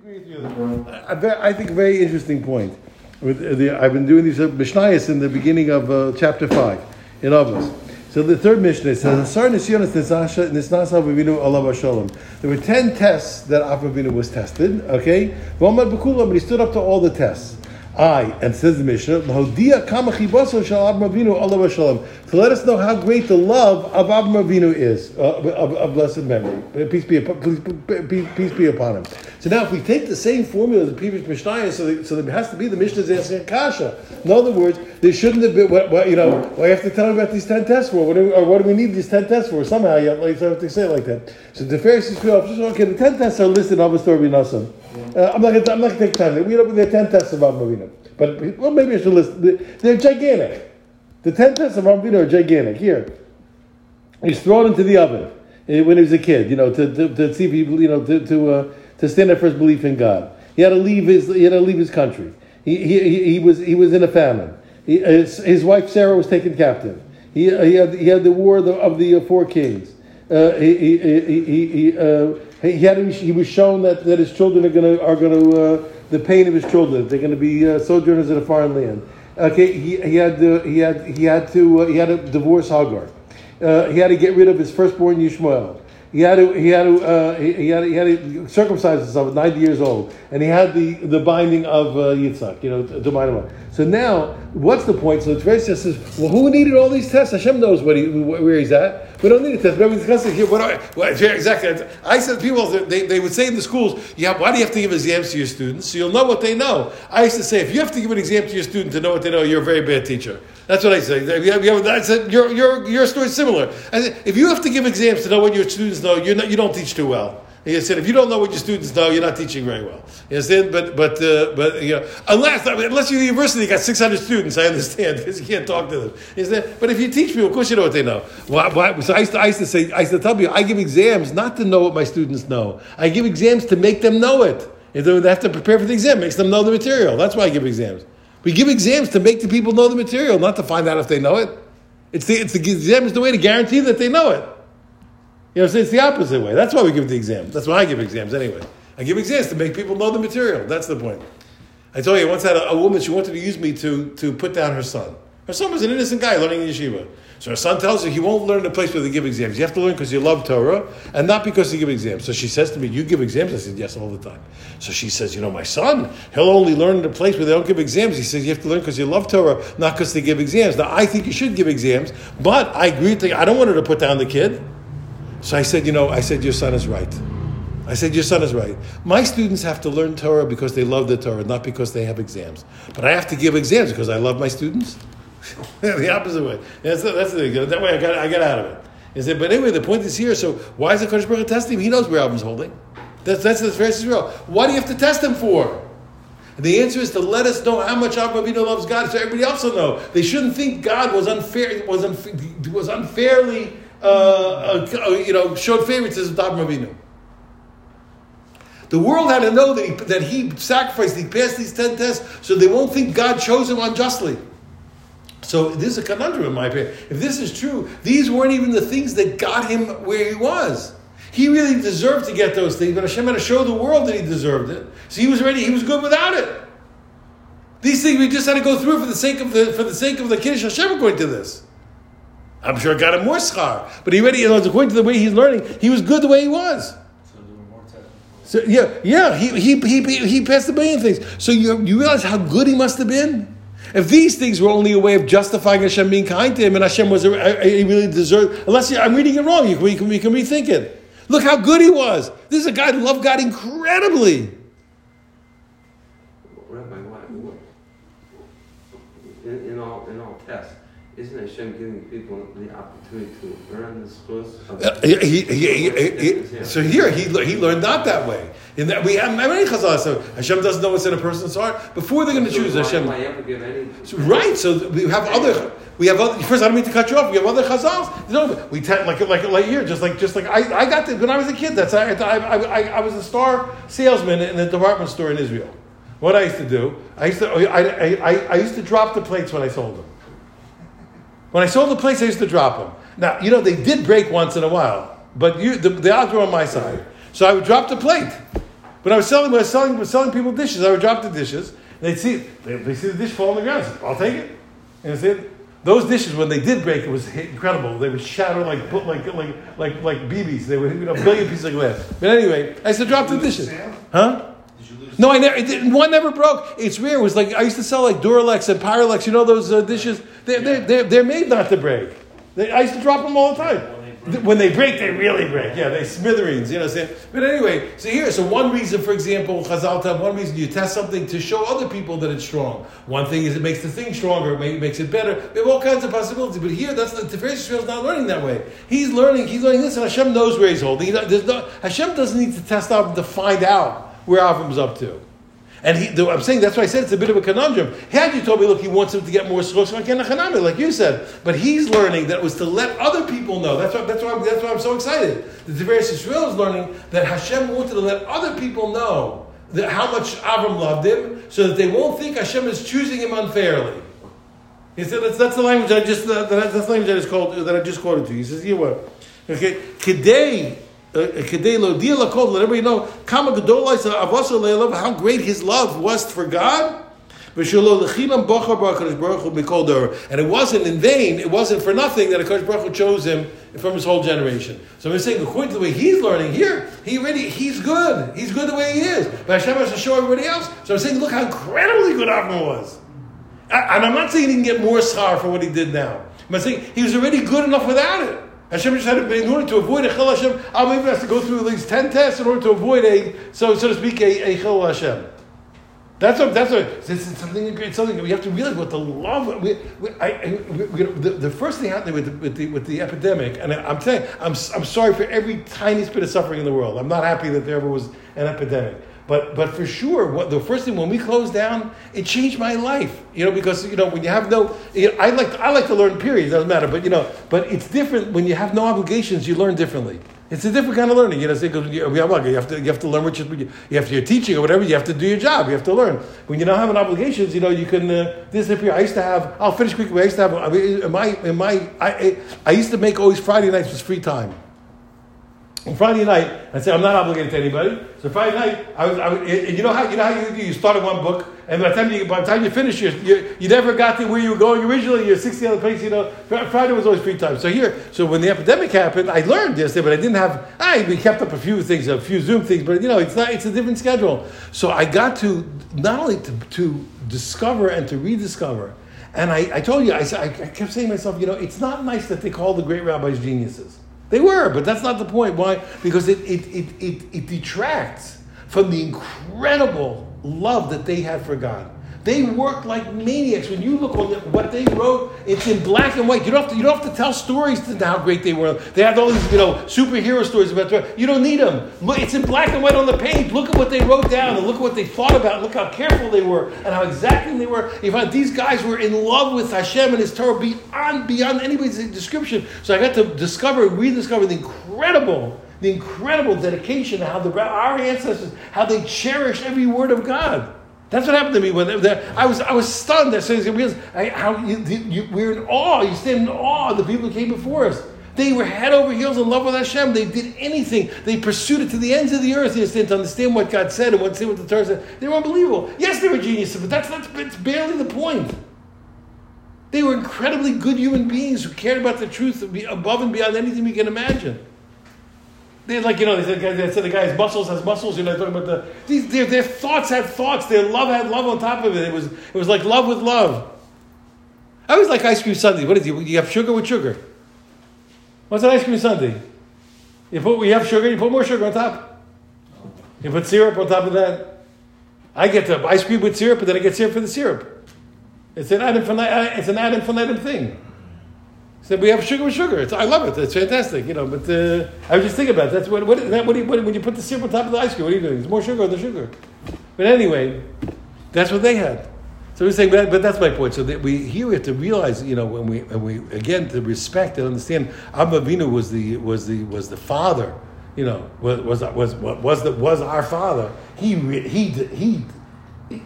agree with you. I, think very interesting point. The, I've been doing these uh, Mishnayos in the beginning of uh, chapter 5 in Avos. So the third Mishnah says. There were ten tests that Avinu was tested. Okay, but he stood up to all the tests. I and says the Mishnah, to let us know how great the love of Avraham Avinu is, uh, of, of blessed memory. Peace be, upon, peace, peace- be upon him. So now, if we take the same formula as the previous Mishnah, so, that- so there has to be the Mishnah's answering kasha. In other words, there shouldn't have been. What, what, you know, why you have to tell him about these ten tests for? What do, we- or what do we need these ten tests for? Somehow, you have, like, you have to say it like that. So the Pharisees feel, okay, the ten tests are listed in Avos D'Rabbi Nasan. Uh, I'm not to. I'm not going to take time. We know there are ten tests of Avraham but well, maybe I should list. They're gigantic. The ten tests of Avraham are gigantic. Here, he's thrown into the oven uh, when he was a kid. You know, to, to, to see if he, you know, to to, uh, to stand up for his belief in God. He had to leave his. He had to leave his country. He, he, he, he was he was in a famine. He, his, his wife Sarah was taken captive. He, he had he had the war of the, of the uh, four kings. Uh, he he he he, uh, he had he was shown that, that his children are gonna are gonna uh, the pain of his children. They're gonna be uh, sojourners in a foreign land. Okay, he, he had to, he had he had to uh, he had to divorce Hagar. Uh, he had to get rid of his firstborn Yishmael. He had to he had to uh, he, he had he had to circumcise himself at ninety years old, and he had the, the binding of uh, Yitzhak, you know, to, bind him up. So now, what's the point? So the Torah says, well, who needed all these tests? Hashem knows what he, where he's at. We don't need a test. But here. What are, what, exactly. I said people they, they would say in the schools, yeah, why do you have to give exams to your students? So you'll know what they know. I used to say, if you have to give an exam to your student to know what they know, you're a very bad teacher. That's what I say. You I said, your, your, your story's similar. I said, if you have to give exams to know what your students know, you're not, you don't teach too well. He said, if you don't know what your students know, you're not teaching very well. You understand? But, but, uh, but you know, unless, I mean, unless you're a university, got 600 students, I understand, because you can't talk to them. You understand? But if you teach people, of course you know what they know. Why, so I used, to, I used to say, I used to tell you, I give exams not to know what my students know. I give exams to make them know it. They have to prepare for the exam, makes them know the material. That's why I give exams. We give exams to make the people know the material, not to find out if they know it. It's the, it's the exam is the way to guarantee that they know it. You know, it's the opposite way. That's why we give the exam. That's why I give exams anyway. I give exams to make people know the material. That's the point. I told you, I once had a, a woman, she wanted to use me to, to put down her son. Her son was an innocent guy learning in yeshiva. So her son tells her he won't learn in a place where they give exams. You have to learn because you love Torah and not because they give exams. So she says to me, You give exams? I said, Yes, all the time. So she says, You know, my son, he'll only learn in a place where they don't give exams. He says, You have to learn because you love Torah, not because they give exams. Now, I think you should give exams, but I agree with. I don't want her to put down the kid. So I said, You know, I said, Your son is right. I said, Your son is right. My students have to learn Torah because they love the Torah, not because they have exams. But I have to give exams because I love my students. the opposite way. That's, the- that's the, that way I got, I got out of it. He said, but anyway, the point is here. So why is the Kadosh Baruch testing him? He knows where Avram's holding. That's that's the Tiferes Israel. Why do you have to test him for? And the answer is to let us know how much Avram Avinu loves God, so everybody else will know. They shouldn't think God was unfair, was was unfairly, uh, uh, you know, showed favoritism to Avram Avinu. The world had to know that he, that he sacrificed, he passed these 10 tests, so they won't think God chose him unjustly. So this is a conundrum, in my opinion. If this is true, these weren't even the things that got him where he was. He really deserved to get those things, but Hashem had to show the world that he deserved it. So he was ready, he was good without it. These things we just had to go through for the sake of the for the sake of the Kiddush Hashem according to this. I'm sure it got him more schar, but he already, according to the way he's learning, he was good the way he was. So yeah, yeah, he, he, he, he, he passed a billion things. So you, you realize how good he must have been? If these things were only a way of justifying Hashem being kind to him and Hashem was, he really deserved, unless I'm reading it wrong, you can, you, can, you can rethink it. Look how good he was. This is a guy who loved God incredibly. Rabbi, what, what, in, in all in all tests, isn't Hashem giving people the opportunity to earn the of- Uh, he- he- he- so here he, he learned not that way. In that we have many chazal. So Hashem doesn't know what's in a person's heart before they're going to So choose why- Hashem. Why any? So, right. So we have other. We have other. First, I don't mean to cut you off. We have other chazals. You know, we tend like like like here, just like just like I, I got this when I was a kid. That's I, I, I, I was a star salesman in a department store in Israel. What I used to do, I used to I, I, I, I used to drop the plates when I sold them. When I sold the plates, I used to drop them. Now, you know, they did break once in a while, but you, the, the odds were on my side. So I would drop the plate. But I was selling, I was selling, was selling people dishes. I would drop the dishes. They'd see, they, they see the dish fall on the ground. I'll take it. And I said, those dishes, when they did break, it was incredible. They would shatter like like like like like BBs. They would you know a billion pieces of glass. But anyway, I said drop the dishes, huh? No, I never. It, one never broke. It's rare. It was like I used to sell like Duralex and Pyrolex. You know those uh, dishes? They're, they're, they're, they're made not to break. They, I used to drop them all the time when they break, they really break. Yeah, they smithereens, you know what I'm saying? But anyway, so here, so one reason, for example, Chazal tell one reason you test something to show other people that it's strong. One thing is it makes the thing stronger, it makes it better. We have all kinds of possibilities. But here, that's the Tiferes is not learning that way. He's learning, he's learning this, and Hashem knows where he's holding. There's no, Hashem doesn't need to test out to find out where Avram's up to. And he, I'm saying that's why I said it's a bit of a conundrum. Had you told me, look, he wants him to get more schos like you said, but he's learning that it was to let other people know. That's why, that's why, I'm, that's why I'm so excited. The Tiferes Israel is learning that Hashem wanted to let other people know that how much Avram loved him, so that they won't think Hashem is choosing him unfairly. He said that's, that's the language I just uh, that's the language I just called that I just quoted to you. He says, "You what? Okay, today Let everybody know how great his love was for God. And it wasn't in vain, it wasn't for nothing that Hakadosh Baruch Hu chose him from his whole generation. So I'm saying, according to the way he's learning here, he already, he's good. He's good the way he is. But Hashem has to show everybody else. So I'm saying, look how incredibly good Avram was. And I'm not saying he didn't get more schar for what he did now. I'm saying he was already good enough without it. Hashem just had to, in order to avoid a chil Hashem, I'll maybe has to go through at least 10 tests in order to avoid a, so, so to speak, a, a chil Hashem. That's a, that's a, it's something, it's something we have to realize what the love, we, we, I, we, the, the first thing happening with the, with the, with the epidemic, and I'm saying, I'm, I'm sorry for every tiniest bit of suffering in the world. I'm not happy that there ever was an epidemic. But but for sure, what, the first thing when we closed down, it changed my life. You know, because you know when you have no, you know, I like I like to learn. Period. Doesn't matter. But you know, but it's different when you have no obligations. You learn differently. It's a different kind of learning. You know, because you, you have to you have to learn what you, you have to you're teaching or whatever. You have to do your job. You have to learn. When you don't have an obligations, you know, you can uh, disappear. I used to have. I'll finish quickly. I used to have. I mean, in my in my I, I used to make always Friday nights was free time. On Friday night, I said I'm not obligated to anybody. So Friday night, I was, I was and you know how you know how you do. You started one book, and by the time you by the time you finish, you, you, you never got to where you were going originally. You're 60 other place. You know, Friday was always free time. So here, so when the epidemic happened, I learned this, but I didn't have. I we kept up a few things, a few Zoom things, but you know, it's not. It's a different schedule. So I got to not only to, to discover and to rediscover. And I, I told you, I, I kept saying to myself, you know, it's not nice that they call the great rabbis geniuses. They were, but that's not the point. Why? Because it, it, it, it, it detracts from the incredible love that they had for God. They worked like maniacs. When you look at what they wrote, it's in black and white. You don't have to, you don't have to tell stories to how great they were. They had all these, you know, superhero stories about them. You don't need them. It's in black and white on the page. Look at what they wrote down and look at what they thought about. Look how careful they were and how exacting they were. You find these guys were in love with Hashem and His Torah beyond beyond anybody's description. So I got to discover, rediscover the incredible the incredible dedication, how the, our ancestors, how they cherished every word of God. That's what happened to me when they, they, I was I was stunned. That saying because how you, you, we're in awe. You stand in awe of the people who came before us. They were head over heels in love with Hashem. They did anything. They pursued it to the ends of the earth. You understand to understand what God said and what, what the Torah said. They were unbelievable. Yes, they were geniuses, but that's that's barely the point. They were incredibly good human beings who cared about the truth above and beyond anything we can imagine. They're like, you know, they said, they said the guy's muscles has muscles, you know, talking about the, these, their, their thoughts had thoughts, their love had love on top of it. It was, it was like love with love. I always like ice cream sundaes. What is it? You have sugar with sugar. What's an ice cream sundae? You put, you have sugar, you put more sugar on top. You put syrup on top of that. I get the ice cream with syrup, but then I get syrup for the syrup. It's an ad infinitum, it's an ad infinitum thing. So we have sugar with sugar. It's, I love it. It's fantastic, you know. But uh, I was just thinking about it. that's what. What, that, what, do you, what when you put the syrup on top of the ice cream? What are you doing? It's more sugar the sugar. But anyway, that's what they had. So we're saying, but, but that's my point. So that we here we have to realize, you know, when we and we again to respect and understand. Avinu was the was the was the father. You know, was was was was the was our father. He he he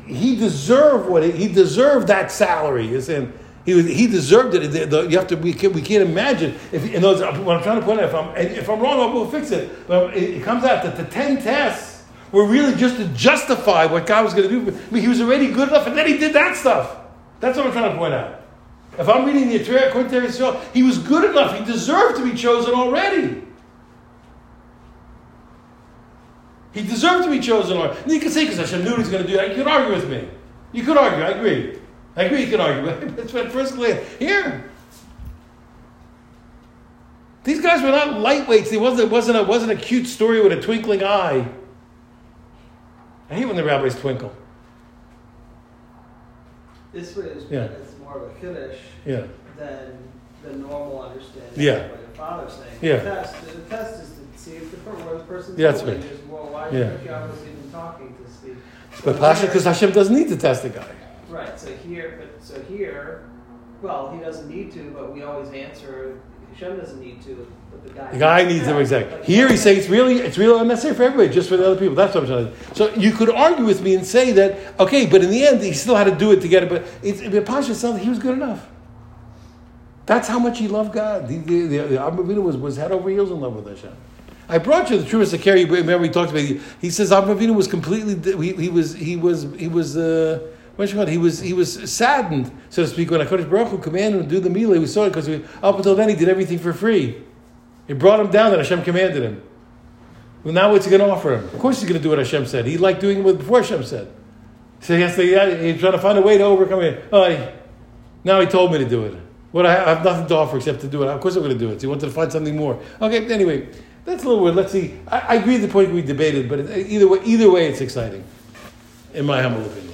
he deserved what he, he deserved that salary. You're saying he, was, he deserved it. The, the, you have to. We can't, we can't imagine. If in those, what I'm trying to point out, if I'm if I'm wrong, I will fix it. But it, it comes out that the ten tests were really just to justify what God was going to do. I mean, he was already good enough, and then he did that stuff. That's what I'm trying to point out. If I'm reading the Torah according he was good enough. He deserved to be chosen already. He deserved to be chosen already. And you can say, because Hashem knew what was going to do that. You could argue with me. You could argue. I agree. I agree you could argue. But at first glance, here. These guys were not lightweights. It wasn't, it wasn't, a, wasn't a cute story with a twinkling eye. I hate when the rabbis twinkle. This way is Yeah. it's more of a kiddush Yeah. than the normal understanding. Yeah. of What your father's saying. Yeah. The test, the test is to see if the per- where the person's Yeah, that's going. right. Is, well, why Yeah. is yeah. was even talking to speak? But Pasha, because Hashem doesn't need to test the guy. Right. So here, but so here, well, he doesn't need to, but we always answer. Hashem doesn't need to, but the guy. The guy needs them exactly. Here he's saying it's really it's really unnecessary for everybody, just for the other people. That's what I'm trying to. So you could argue with me and say that okay, but in the end he still had to do it to get it. But it's but Pasha said he was good enough. That's how much he loved God. The, the, the, the Avinu was, was head over heels in love with Hashem. I brought you the truest of Kerry. Remember we talked about. It. He says Avinu was completely. He, he was he was he was. Uh, He was he was saddened, so to speak, when Hakadosh Baruch Hu commanded him to do the milah. We saw it because up until then he did everything for free. It brought him down that Hashem commanded him. Well, now what's he going to offer him? Of course he's going to do what Hashem said. He liked doing what before Hashem said. So he has to, he's trying to find a way to overcome it. Oh, he, now he told me to do it. What I, I have nothing to offer except to do it. Of course I'm going to do it. So he wanted to find something more. Okay, anyway, that's a little weird. Let's see. I, I agree with the point we debated, but either way, either way, it's exciting, in my humble opinion.